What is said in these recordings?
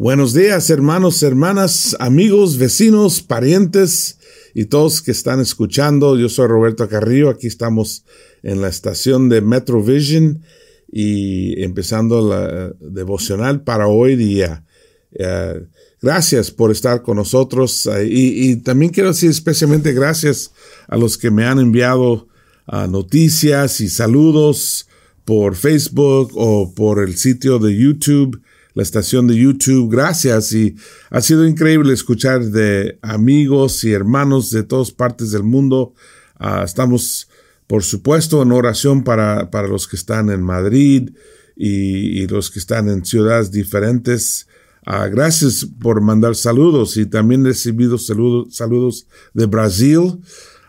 Buenos días, hermanos, hermanas, amigos, vecinos, parientes y todos que están escuchando. Yo soy Roberto Carrillo. Aquí estamos en la estación de Metro Vision y empezando la devocional para hoy día. Eh, gracias por estar con nosotros eh, y, también quiero decir especialmente gracias a los que me han enviado uh, noticias y saludos por Facebook o por el sitio de YouTube la estación de YouTube. Gracias y ha sido increíble escuchar de amigos y hermanos de todas partes del mundo. Ah, estamos, por supuesto, en oración para, para los que están en Madrid y, los que están en ciudades diferentes. Ah, gracias por mandar saludos y también he recibido saludos, saludos de Brasil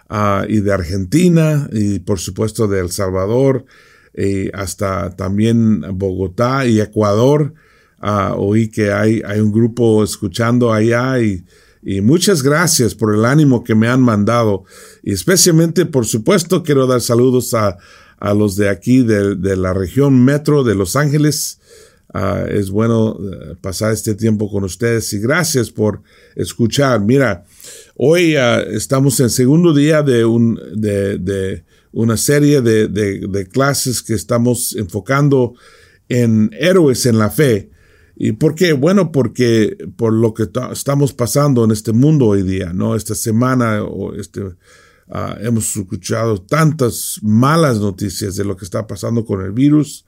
ah, y de Argentina y por supuesto de El Salvador y hasta también Bogotá y Ecuador uh, oí que hay, hay un grupo escuchando allá y, y muchas gracias por el ánimo que me han mandado. Y especialmente, por supuesto, quiero dar saludos a, a los de aquí, de, de, la región metro de Los Ángeles. Uh, es bueno uh, pasar este tiempo con ustedes y gracias por escuchar. Mira, hoy uh, estamos en segundo día de, un, de, de una serie de, clases que estamos enfocando en héroes en la fe. ¿Y por qué? Bueno, porque por lo que estamos pasando en este mundo hoy día, ¿no? Esta semana o este, uh, hemos escuchado tantas malas noticias de lo que está pasando con el virus.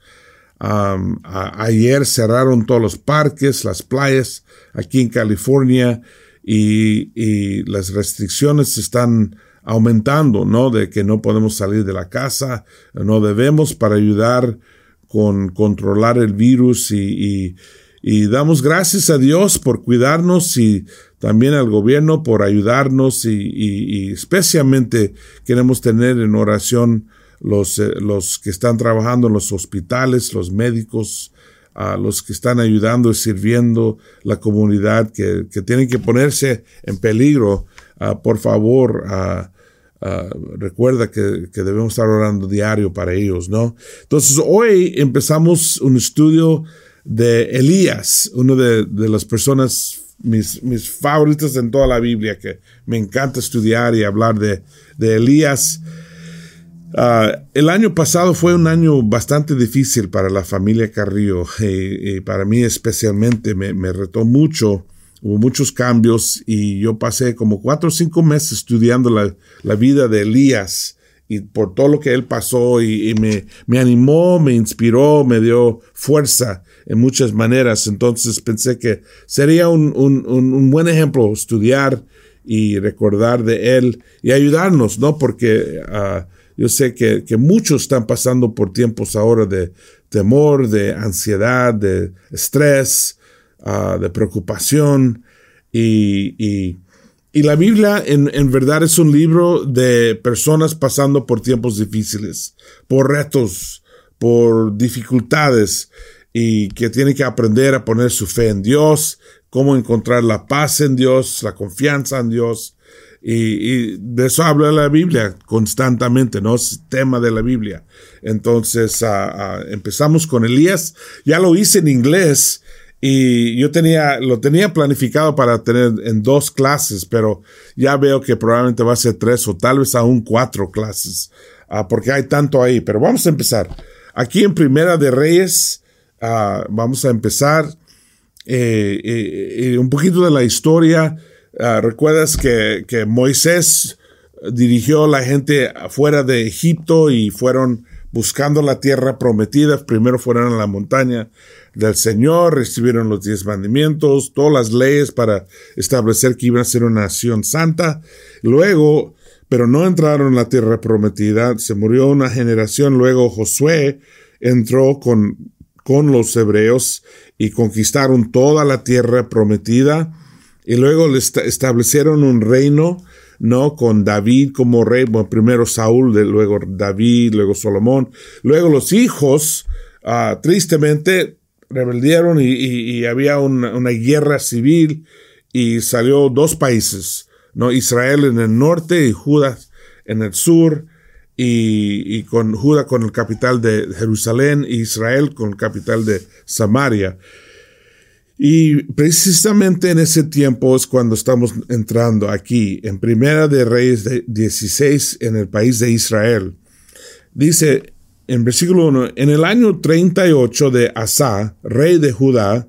Ayer cerraron todos los parques, las playas aquí en California y, y las restricciones están aumentando, ¿no? De que no podemos salir de la casa, no debemos para ayudar con controlar el virus y, y y damos gracias a Dios por cuidarnos y también al gobierno por ayudarnos y, especialmente queremos tener en oración los, eh, los que están trabajando en los hospitales, los médicos, a los que están ayudando y sirviendo la comunidad que, que tienen que ponerse en peligro. Ah, por favor, ah, ah, recuerda que, que, debemos estar orando diario para ellos, ¿no? Entonces, hoy empezamos un estudio de Elías, uno de, las personas, mis, mis, favoritas en toda la Biblia, que me encanta estudiar y hablar de, de Elías. Ah, el año pasado fue un año bastante difícil para la familia Carrillo y, para mí especialmente me, me, retó mucho, hubo muchos cambios y yo pasé como cuatro o cinco meses estudiando la, la vida de Elías y por todo lo que él pasó y, me, me, animó, me inspiró, me dio fuerza en muchas maneras. Entonces pensé que sería un, un, un buen ejemplo estudiar y recordar de él y ayudarnos, ¿no? Porque uh, yo sé que, que, muchos están pasando por tiempos ahora de temor, de ansiedad, de estrés, uh, de preocupación y, y y la Biblia en, en, verdad es un libro de personas pasando por tiempos difíciles, por retos, por dificultades y que tienen que aprender a poner su fe en Dios, cómo encontrar la paz en Dios, la confianza en Dios. Y, y de eso habla la Biblia constantemente, ¿no? Es tema de la Biblia. Entonces, uh, uh, empezamos con Elías. Ya lo hice en inglés y yo tenía, lo tenía planificado para tener en dos clases, pero ya veo que probablemente va a ser tres o tal vez aún cuatro clases, uh, porque hay tanto ahí. Pero vamos a empezar. Aquí en Primera de Reyes, vamos a empezar eh, eh, un poquito de la historia. Uh, Recuerdas que, que Moisés dirigió a la gente afuera de Egipto y fueron buscando la tierra prometida. Primero fueron a la montaña del Señor, recibieron los diez mandamientos, todas las leyes para establecer que iban a ser una nación santa. Luego, pero no entraron en la tierra prometida, se murió una generación, luego Josué entró con, con los hebreos y conquistaron toda la tierra prometida y luego le establecieron un reino, ¿no? Con David como rey, primero Saúl, luego David, luego Salomón, luego los hijos, uh, tristemente, rebeldieron y, había una, guerra civil y salió dos países, ¿no? Israel en el norte y Judá en el sur y, con Judá con el capital de Jerusalén y Israel con el capital de Samaria. Y precisamente en ese tiempo es cuando estamos entrando aquí, en Primera de Reyes 16, en el país de Israel. Dice en versículo 1, en el año 38 de Asa, rey de Judá,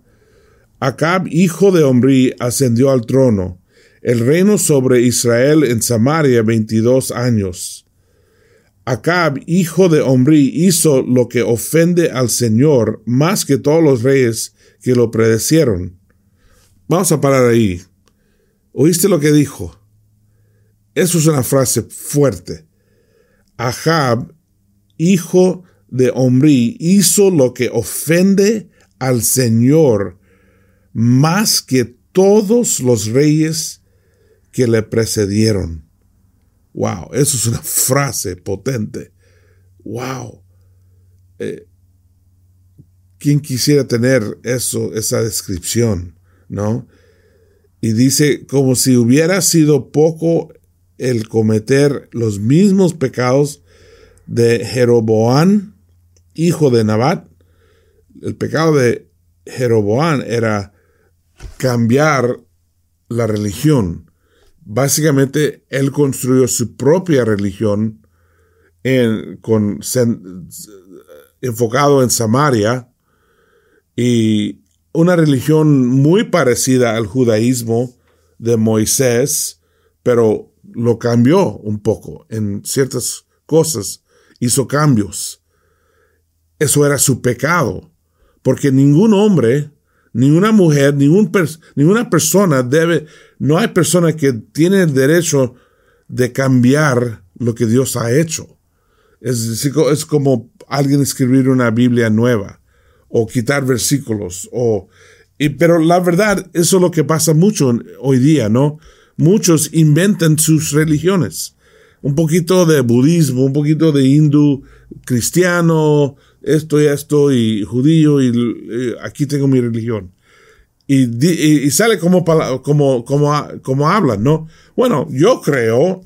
Acab, hijo de Omri, ascendió al trono, el reino sobre Israel en Samaria 22 años. Acab, hijo de Omri, hizo lo que ofende al Señor más que todos los reyes que lo predecieron. Vamos a parar ahí. ¿Oíste lo que dijo? Eso es una frase fuerte. Acab, hijo de Omri, hizo lo que ofende al Señor más que todos los reyes que le precedieron. Wow, eso es una frase potente. Wow. Eh, ¿Quién quisiera tener eso, esa descripción, no? Y dice, como si hubiera sido poco el cometer los mismos pecados de Jeroboán, hijo de Nabat. El pecado de Jeroboán era cambiar la religión. Básicamente, él construyó su propia religión en, con, enfocado en Samaria y una religión muy parecida al judaísmo de Moisés, pero lo cambió un poco en ciertas cosas, hizo cambios. Eso era su pecado, porque ningún hombre Ninguna mujer, ningún ninguna persona debe, no hay persona que tiene el derecho de cambiar lo que Dios ha hecho. Es, es como alguien escribir una Biblia nueva o quitar versículos o pero la verdad, eso es lo que pasa mucho hoy día, ¿no? Muchos inventan sus religiones. Un poquito de budismo, un poquito de hindú, cristiano, esto y esto, y judío, y, aquí tengo mi religión. Y, sale como, como, como, como hablan, ¿no? Bueno, yo creo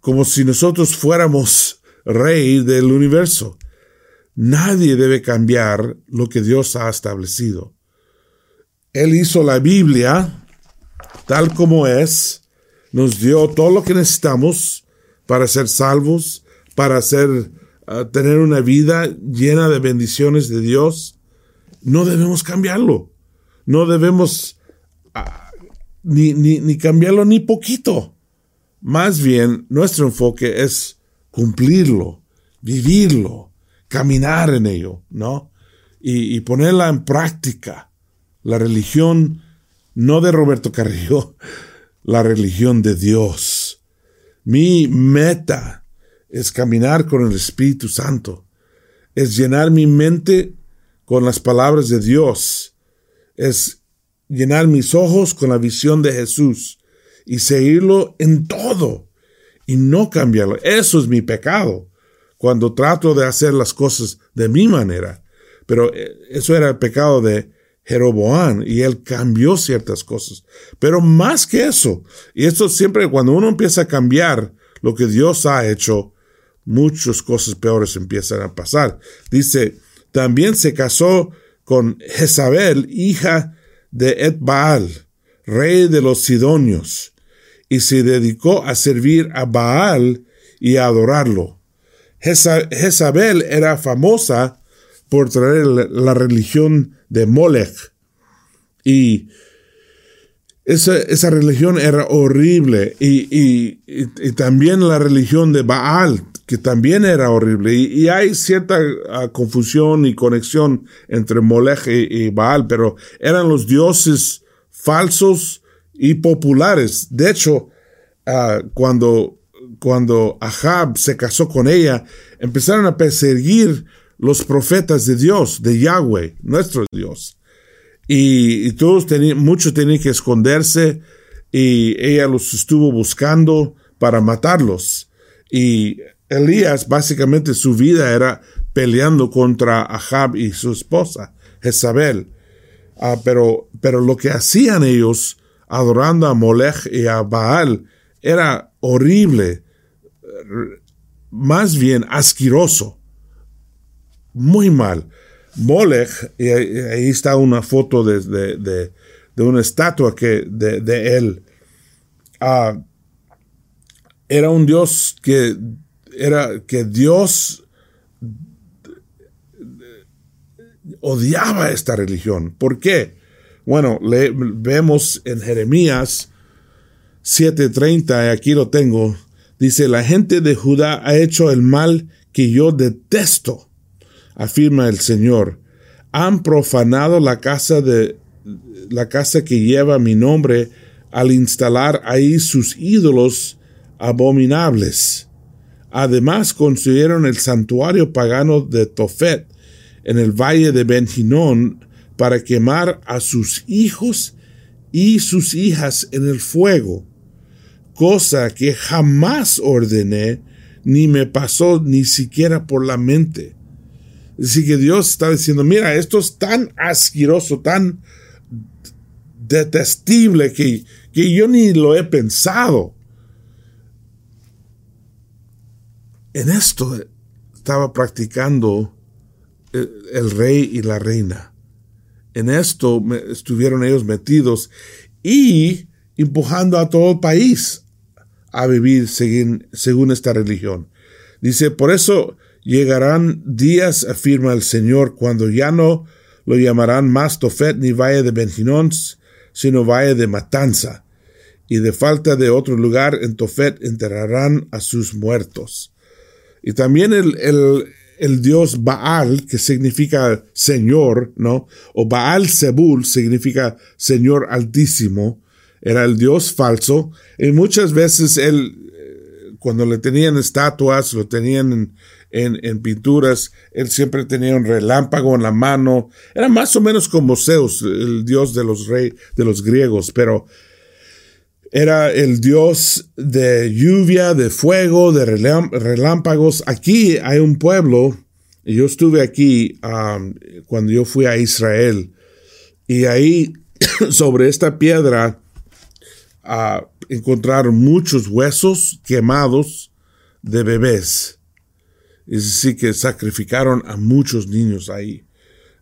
como si nosotros fuéramos rey del universo. Nadie debe cambiar lo que Dios ha establecido. Él hizo la Biblia tal como es, nos dio todo lo que necesitamos para ser salvos, para ser tener una vida llena de bendiciones de Dios, no debemos cambiarlo. No debemos ni, ni, cambiarlo ni poquito. Más bien, nuestro enfoque es cumplirlo, vivirlo, caminar en ello, ¿no? Y, y, ponerla en práctica. La religión, no de Roberto Carrillo, la religión de Dios. Mi meta es caminar con el Espíritu Santo, es llenar mi mente con las palabras de Dios, es llenar mis ojos con la visión de Jesús y seguirlo en todo y no cambiarlo. Eso es mi pecado cuando trato de hacer las cosas de mi manera. Pero eh, eso era el pecado de Jeroboán y él cambió ciertas cosas. Pero más que eso, y esto siempre cuando uno empieza a cambiar lo que Dios ha hecho, muchas cosas peores empiezan a pasar. Dice, también se casó con Jezabel, hija de Edbaal, rey de los Sidonios, y se dedicó a servir a Baal y a adorarlo. Jezabel era famosa por traer la religión de Molech y esa, esa, religión era horrible y, y, y, también la religión de Baal que también era horrible. Y, hay cierta ah, confusión y conexión entre Molech y, Baal, pero eran los dioses falsos y populares. De hecho, ah, cuando, cuando Ahab se casó con ella, empezaron a perseguir los profetas de Dios, de Yahweh, nuestro Dios. Y, todos tenían, muchos tenían que esconderse y ella los estuvo buscando para matarlos. Y Elías básicamente su vida era peleando contra Ahab y su esposa, Jezabel. Ah, pero, pero lo que hacían ellos adorando a Molech y a Baal era horrible, más bien asqueroso, muy mal. Molech, y ahí está una foto de, de, una estatua que, de, él. Ah, era un dios que era que Dios odiaba esta religión. ¿Por qué? Bueno, vemos en Jeremías 7:30, aquí lo tengo, dice, la gente de Judá ha hecho el mal que yo detesto, afirma el Señor. Han profanado la casa de la casa que lleva mi nombre al instalar ahí sus ídolos abominables. Además construyeron el santuario pagano de Tofet en el valle de Benjinón para quemar a sus hijos y sus hijas en el fuego, cosa que jamás ordené ni me pasó ni siquiera por la mente. Así que Dios está diciendo, mira, esto es tan asqueroso, tan detestible que, que yo ni lo he pensado. En esto estaba practicando el, rey y la reina. En esto estuvieron ellos metidos y empujando a todo el país a vivir según, según esta religión. Dice, por eso llegarán días, afirma el Señor, cuando ya no lo llamarán más Tofet ni Valle de Benjinón, sino Valle de Matanza. Y de falta de otro lugar en Tofet enterrarán a sus muertos. Y también el, el, dios Baal, que significa Señor, ¿no? O Baal Zebul significa Señor Altísimo, era el dios falso, y muchas veces él, eh, cuando le tenían estatuas, lo tenían en, en, pinturas, él siempre tenía un relámpago en la mano, era más o menos como Zeus, el dios de los reyes, de los griegos, pero era el dios de lluvia, de fuego, de relámpagos. Aquí hay un pueblo, y yo estuve aquí um, cuando yo fui a Israel, y ahí sobre esta piedra uh, encontraron muchos huesos quemados de bebés. Es decir, que sacrificaron a muchos niños ahí.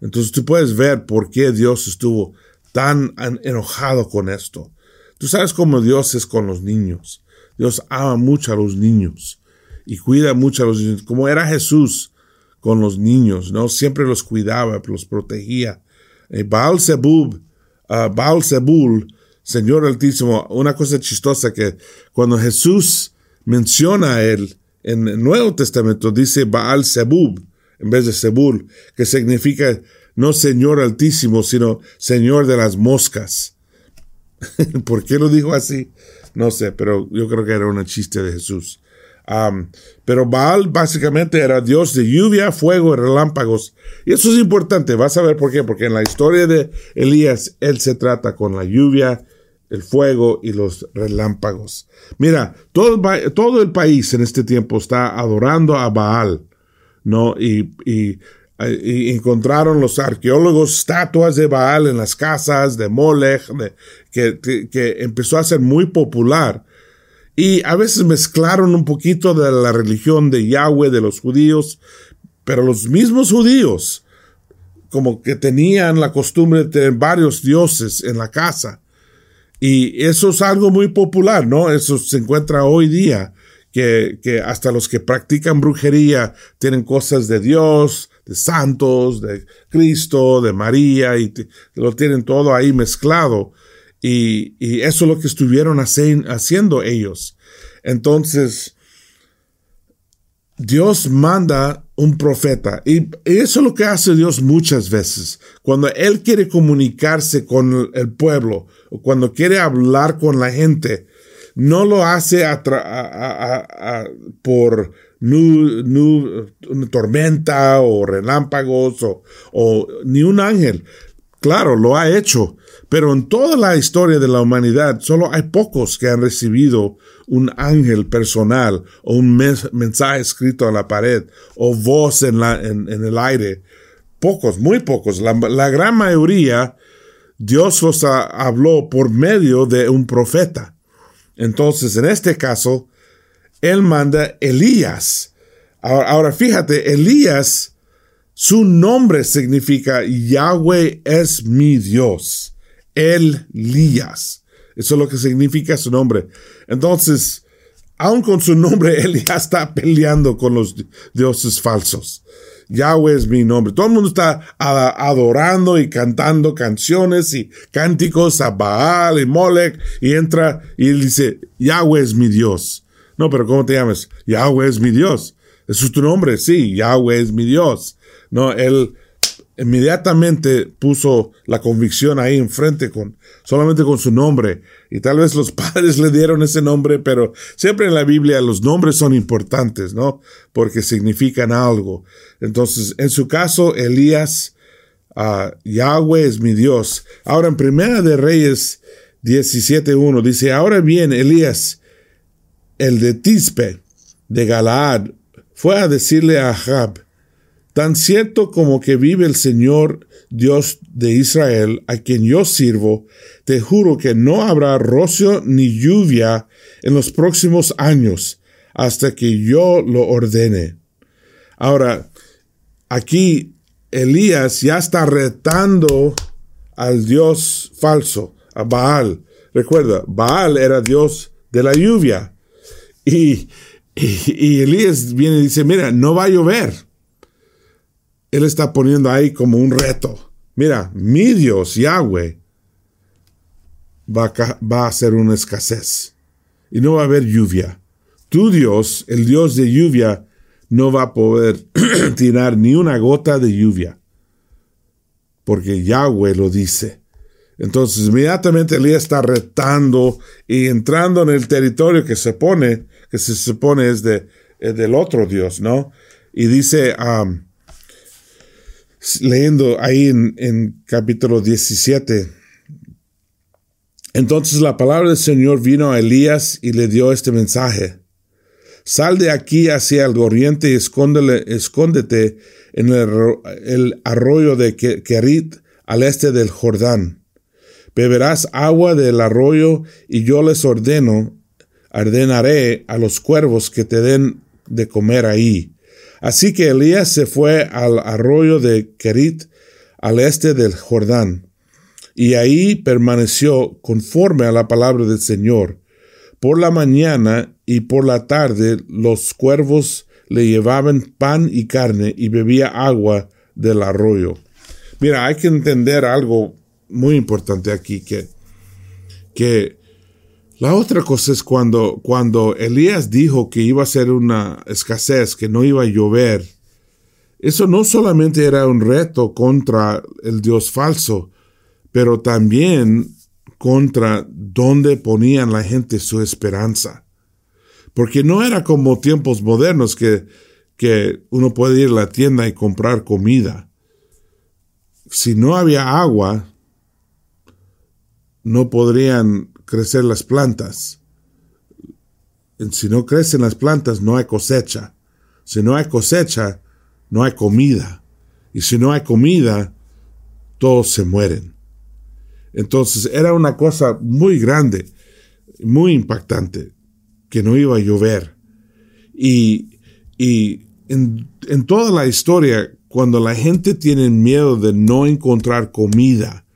Entonces tú puedes ver por qué Dios estuvo tan enojado con esto. Tú sabes cómo Dios es con los niños. Dios ama mucho a los niños y cuida mucho a los niños. Como era Jesús con los niños, ¿no? Siempre los cuidaba, los protegía. Eh, Baal Zebub, uh, Baal Zebul, Señor Altísimo, una cosa chistosa que cuando Jesús menciona a él en el Nuevo Testamento dice Baal Zebub en vez de Zebul, que significa no Señor Altísimo, sino Señor de las moscas. ¿Por qué lo dijo así? No sé, pero yo creo que era un chiste de Jesús. pero Baal básicamente era dios de lluvia, fuego y relámpagos. Y eso es importante, vas a ver por qué. Porque en la historia de Elías, él se trata con la lluvia, el fuego y los relámpagos. Mira, todo, el país en este tiempo está adorando a Baal, ¿no? Y encontraron los arqueólogos estatuas de Baal en las casas de Molech, que, que, empezó a ser muy popular. Y a veces mezclaron un poquito de la religión de Yahweh, de los judíos, pero los mismos judíos, como que tenían la costumbre de tener varios dioses en la casa. Y eso es algo muy popular, ¿no? Eso se encuentra hoy día, que, que hasta los que practican brujería tienen cosas de Dios, de santos, de Cristo, de María, y lo tienen todo ahí mezclado. Y, eso es lo que estuvieron haciendo ellos. Entonces, Dios manda un profeta. Y eso es lo que hace Dios muchas veces. Cuando Él quiere comunicarse con el pueblo, o cuando quiere hablar con la gente, no lo hace por una tormenta o relámpagos o, ni un ángel. Claro, lo ha hecho, pero en toda la historia de la humanidad solo hay pocos que han recibido un ángel personal o un mensaje escrito a la pared o voz en, la, en, el aire. Pocos, muy pocos. La, gran mayoría, Dios los habló por medio de un profeta. Entonces, en este caso, él manda Elías. Ahora, fíjate, Elías Su nombre significa Yahweh es mi Dios. Elías. Eso es lo que significa su nombre. Entonces, aun con su nombre, ya está peleando con los dioses falsos. Yahweh es mi nombre. Todo el mundo está adorando y cantando canciones y cánticos a Baal y Molech y entra y él dice, Yahweh es mi Dios. No, pero ¿cómo te llamas? Yahweh es mi Dios. Eso es tu nombre, sí, Yahweh es mi Dios. No, él inmediatamente puso la convicción ahí enfrente con solamente con su nombre. Y tal vez los padres le dieron ese nombre pero siempre en la Biblia los nombres son importantes no porque significan algo. Entonces en su caso Elías uh, Yahweh es mi Dios. Ahora en Primera de Reyes 17.1 dice ahora bien Elías el de Tispe de Galaad fue a decirle a Ahab Tan cierto como que vive el Señor Dios de Israel, a quien yo sirvo, te juro que no habrá rocio ni lluvia en los próximos años, hasta que yo lo ordene. Ahora, aquí Elías ya está retando al Dios falso, a Baal. Recuerda, Baal era Dios de la lluvia. Y, y, y Elías viene y dice, mira, no va a llover él está poniendo ahí como un reto. Mira, mi Dios, Yahweh, va a, va a ser una escasez y no va a haber lluvia. Tu Dios, el Dios de lluvia, no va a poder tirar ni una gota de lluvia, porque Yahweh lo dice. Entonces inmediatamente Elías está retando y entrando en el territorio que se pone, que se supone es de, del otro Dios, ¿no? Y dice, leyendo ahí en, capítulo 17. Entonces la palabra del Señor vino a Elías y le dio este mensaje. Sal de aquí hacia el oriente y escóndete en el, arroyo de Kerit al este del Jordán. Beberás agua del arroyo y yo les ordeno, ordenaré a los cuervos que te den de comer ahí. Así que Elías se fue al arroyo de Kerit, al este del Jordán, y ahí permaneció conforme a la palabra del Señor. Por la mañana y por la tarde los cuervos le llevaban pan y carne y bebía agua del arroyo. Mira, hay que entender algo muy importante aquí, que, que la otra cosa es cuando, cuando Elías dijo que iba a ser una escasez, que no iba a llover. Eso no solamente era un reto contra el Dios falso, pero también contra donde ponían la gente su esperanza. Porque no era como tiempos modernos que, que uno puede ir a la tienda y comprar comida. Si no había agua, no podrían crecer las plantas. Si no crecen las plantas, no hay cosecha. Si no hay cosecha, no hay comida. Y si no hay comida, todos se mueren. Entonces era una cosa muy grande, muy impactante, que no iba a llover. Y, y en, en toda la historia, cuando la gente tiene miedo de no encontrar comida,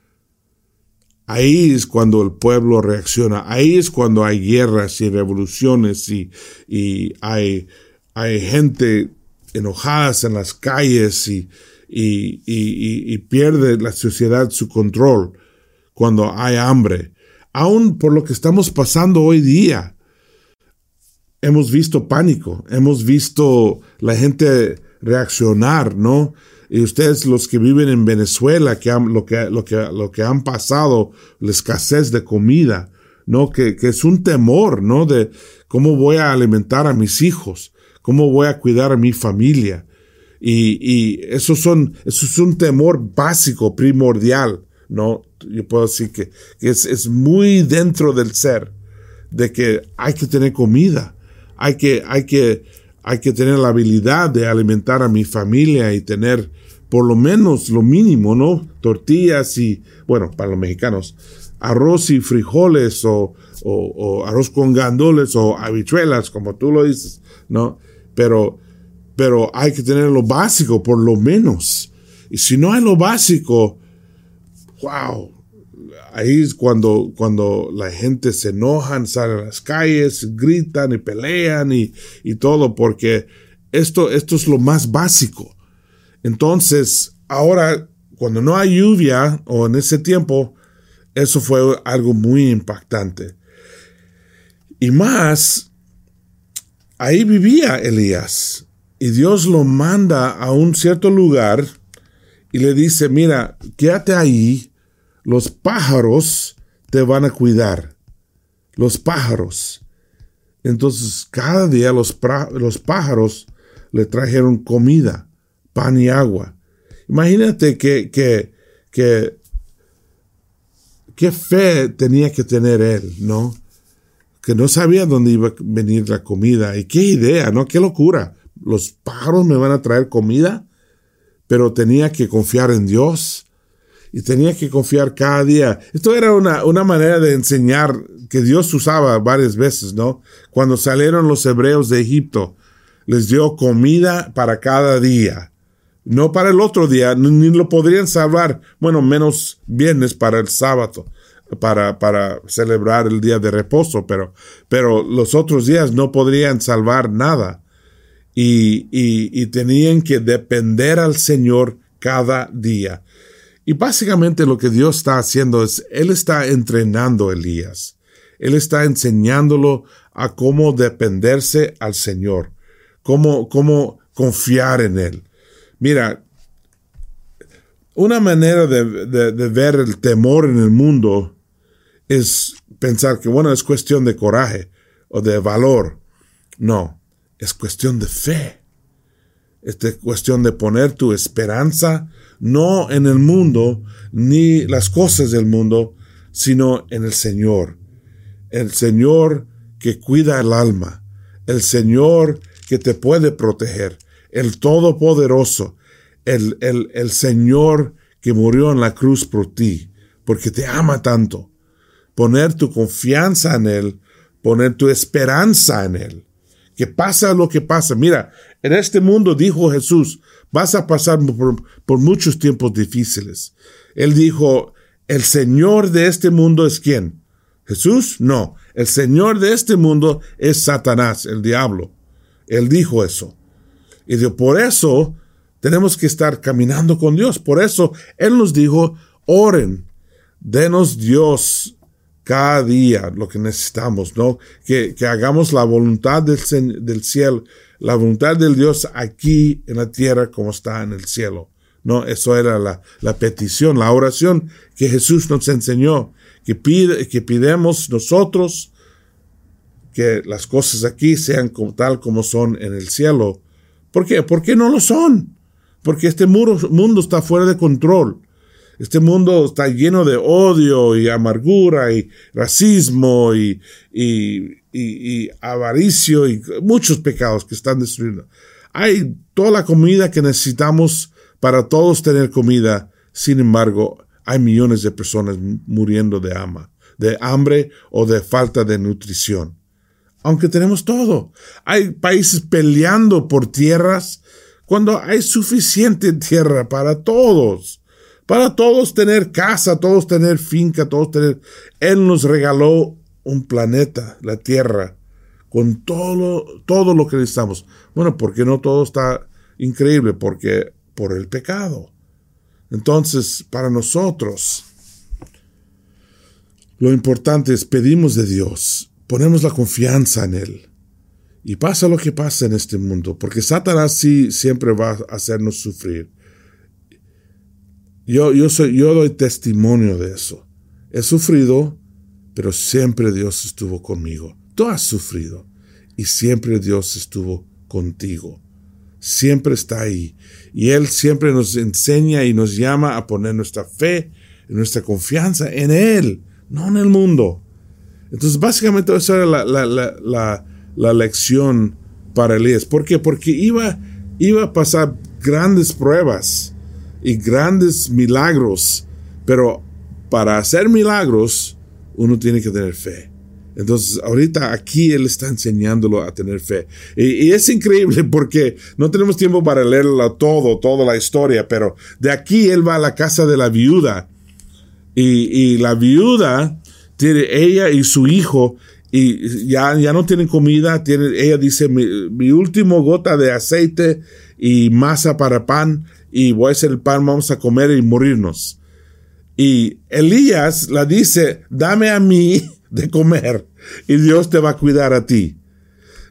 Ahí es cuando el pueblo reacciona, ahí es cuando hay guerras y revoluciones y, y hay, hay gente enojada en las calles y, y, y, pierde la sociedad su control cuando hay hambre. Aún por lo que estamos pasando hoy día, hemos visto pánico, hemos visto la gente reaccionar, ¿no? Y ustedes los que viven en Venezuela, que lo, que, lo, que, lo que han pasado, la escasez de comida, ¿no? Que, que es un temor, ¿no? De cómo voy a alimentar a mis hijos, cómo voy a cuidar a mi familia. Y, y eso, son, es un temor básico, primordial, ¿no? Yo puedo decir que, que es, es muy dentro del ser, de que hay que tener comida, hay que, hay que, hay que tener la habilidad de alimentar a mi familia y tener por lo menos lo mínimo, ¿no? Tortillas y, bueno, para los mexicanos, arroz y frijoles o, o, arroz con gandules o habichuelas, como tú lo dices, ¿no? Pero pero hay que tener lo básico por lo menos. Y si no hay lo básico, wow, ahí es cuando, cuando la gente se enojan, salen a las calles, gritan y pelean y, y todo, porque esto, esto es lo más básico. Entonces, ahora, cuando no hay lluvia o en ese tiempo, eso fue algo muy impactante. Y más, ahí vivía Elías y Dios lo manda a un cierto lugar y le dice, mira, quédate ahí, los pájaros te van a cuidar. Los pájaros. Entonces, cada día los, pájaros le trajeron comida, pan y agua. Imagínate que, que, que, qué fe tenía que tener él, ¿no? Que no sabía dónde iba a venir la comida. Y qué idea, ¿no? Qué locura los pájaros me van a traer comida, pero tenía que confiar en Dios y tenía que confiar cada día. Esto era una, una manera de enseñar que Dios usaba varias veces, ¿no? Cuando salieron los hebreos de Egipto, les dio comida para cada día. No para el otro día, ni lo podrían salvar. Bueno, menos viernes para el sábado, para, para celebrar el día de reposo, pero, pero los otros días no podrían salvar nada y, y, tenían que depender al Señor cada día. Y básicamente lo que Dios está haciendo es, Él está entrenando a Elías. Él está enseñándolo a cómo dependerse al Señor, cómo, cómo confiar en Él. Mira, una manera de, de, ver el temor en el mundo es pensar que, bueno, es cuestión de coraje o de valor. No, es cuestión de fe. Es cuestión de poner tu esperanza no en el mundo ni las cosas del mundo, sino en el Señor. El Señor que cuida el alma. El Señor que te puede proteger. El Todopoderoso. El, el, el Señor que murió en la cruz por ti, porque te ama tanto. Poner tu confianza en Él, poner tu esperanza en Él que pasa lo que pasa. Mira, en este mundo, dijo Jesús, vas a pasar por, muchos tiempos difíciles. Él dijo, el Señor de este mundo es quién? Jesús, no. El Señor de este mundo es Satanás, el diablo. Él dijo eso. Y por eso tenemos que estar caminando con Dios. Por eso Él nos dijo, oren, denos Dios cada día lo que necesitamos, ¿no? Que, que hagamos la voluntad del, del, cielo, la voluntad del Dios aquí en la tierra como está en el cielo. No, eso era la, la petición, la oración que Jesús nos enseñó, que pide, que pidemos nosotros que las cosas aquí sean como, tal como son en el cielo. ¿Por qué? Porque no lo son. Porque este mundo está fuera de control. Este mundo está lleno de odio y amargura y racismo y, y, avaricio y muchos pecados que están destruyendo. Hay toda la comida que necesitamos para todos tener comida. Sin embargo, hay millones de personas muriendo de ama, de hambre o de falta de nutrición. Aunque tenemos todo. Hay países peleando por tierras cuando hay suficiente tierra para todos para todos tener casa, todos tener finca, todos tener... Él nos regaló un planeta, la Tierra, con todo, todo lo que necesitamos. Bueno, porque no todo está increíble, porque por el pecado. Entonces, para nosotros, lo importante es pedimos de Dios, ponemos la confianza en Él. Y pasa lo que pasa en este mundo, porque Satanás sí siempre va a hacernos sufrir. Yo, yo, soy, yo doy testimonio de eso. He sufrido, pero siempre Dios estuvo conmigo. Tú has sufrido y siempre Dios estuvo contigo. Siempre está ahí. Y Él siempre nos enseña y nos llama a poner nuestra fe, nuestra confianza en Él, no en el mundo. Entonces, básicamente, esa era la, la, la, la lección para Elías. ¿Por qué? Porque iba, iba a pasar grandes pruebas y grandes milagros, pero para hacer milagros uno tiene que tener fe. Entonces, ahorita aquí él está enseñándolo a tener fe. Y, es increíble porque no tenemos tiempo para leerlo todo, toda la historia, pero de aquí él va a la casa de la viuda. Y, la viuda, tiene ella y su hijo, y ya, ya no tienen comida, tiene, ella dice, mi, mi último gota de aceite y masa para pan, y voy a hacer el pan, vamos a comer y morirnos. Y Elías la dice, dame a mí de comer y Dios te va a cuidar a ti.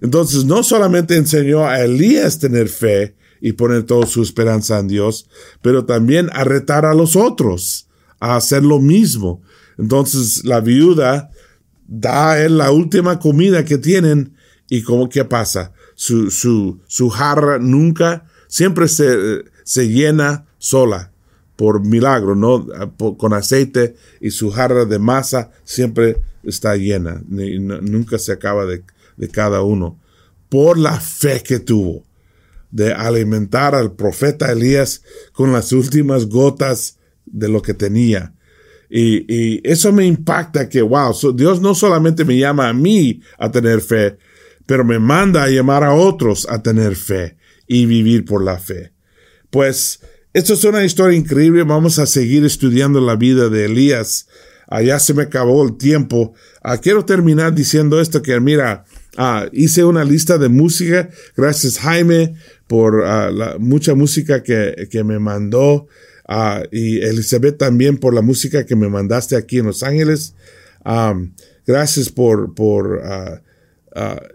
Entonces no solamente enseñó a Elías tener fe y poner toda su esperanza en Dios, pero también a retar a los otros a hacer lo mismo. Entonces la viuda da a él la última comida que tienen y como que pasa, su, su, su jarra nunca, siempre se, se llena sola por milagro, ¿no? Con aceite y su jarra de masa siempre está llena, nunca se acaba de, cada uno, por la fe que tuvo de alimentar al profeta Elías con las últimas gotas de lo que tenía. Y, eso me impacta que, wow, Dios no solamente me llama a mí a tener fe, pero me manda a llamar a otros a tener fe y vivir por la fe. Pues, esto es una historia increíble. Vamos a seguir estudiando la vida de Elías allá se me acabó el tiempo. Ah, quiero terminar diciendo esto que mira, ah, hice una lista de música. Gracias Jaime por ah, la, mucha música que, que me mandó. y Elizabeth también por la música que me mandaste aquí en Los Ángeles. gracias por, por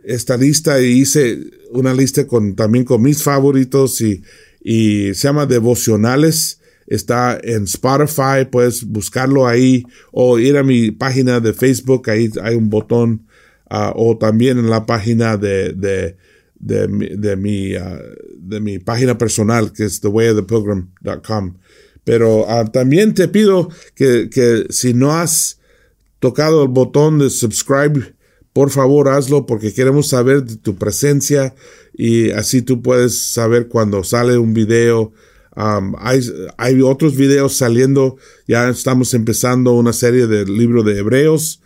esta lista. Hice una lista con, también con mis favoritos y, y se llama Devocionales está en Spotify, puedes buscarlo ahí o ir a mi página de Facebook, ahí hay un botón, ah, o también en la página de, de, de, mi, ah, de mi página personal, que es thewayofthepilgrim.com. Pero ah, también te pido que, que si no has tocado el botón de subscribe, por favor hazlo porque queremos saber de tu presencia y así tú puedes saber cuando sale un video. Hay, otros videos saliendo, ya estamos empezando una serie del libro de Hebreos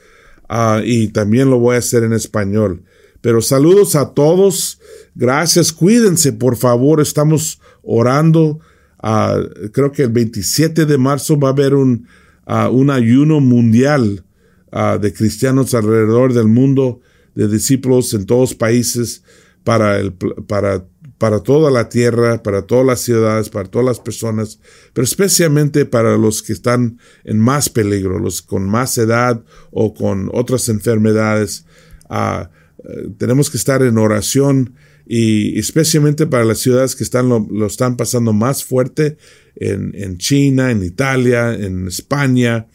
ah, y también lo voy a hacer en español. Pero saludos a todos, gracias, cuídense por favor, estamos orando. Ah, creo que el 27 de marzo va a haber un, ah, un ayuno mundial de cristianos alrededor del mundo, de discípulos en todos países para, el, para para toda la tierra, para todas las ciudades, para todas las personas, pero especialmente para los que están en más peligro, los con más edad o con otras enfermedades. Ah, eh, tenemos que estar en oración y especialmente para las ciudades que están lo, están pasando más fuerte en, en, China, en Italia, en España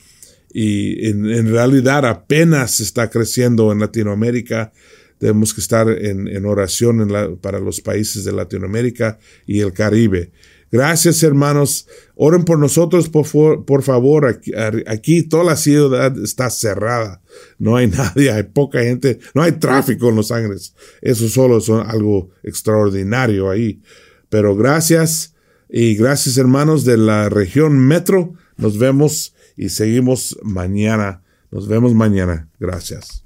y en, en realidad apenas está creciendo en Latinoamérica Tenemos que estar en, en oración en la, para los países de Latinoamérica y el Caribe. Gracias, hermanos. Oren por nosotros, por, por favor. Aquí, aquí, toda la ciudad está cerrada. No hay nadie, hay poca gente, no hay tráfico en Los Ángeles. Eso solo es algo extraordinario ahí. Pero gracias y gracias, hermanos de la región metro. Nos vemos y seguimos mañana. Nos vemos mañana. Gracias.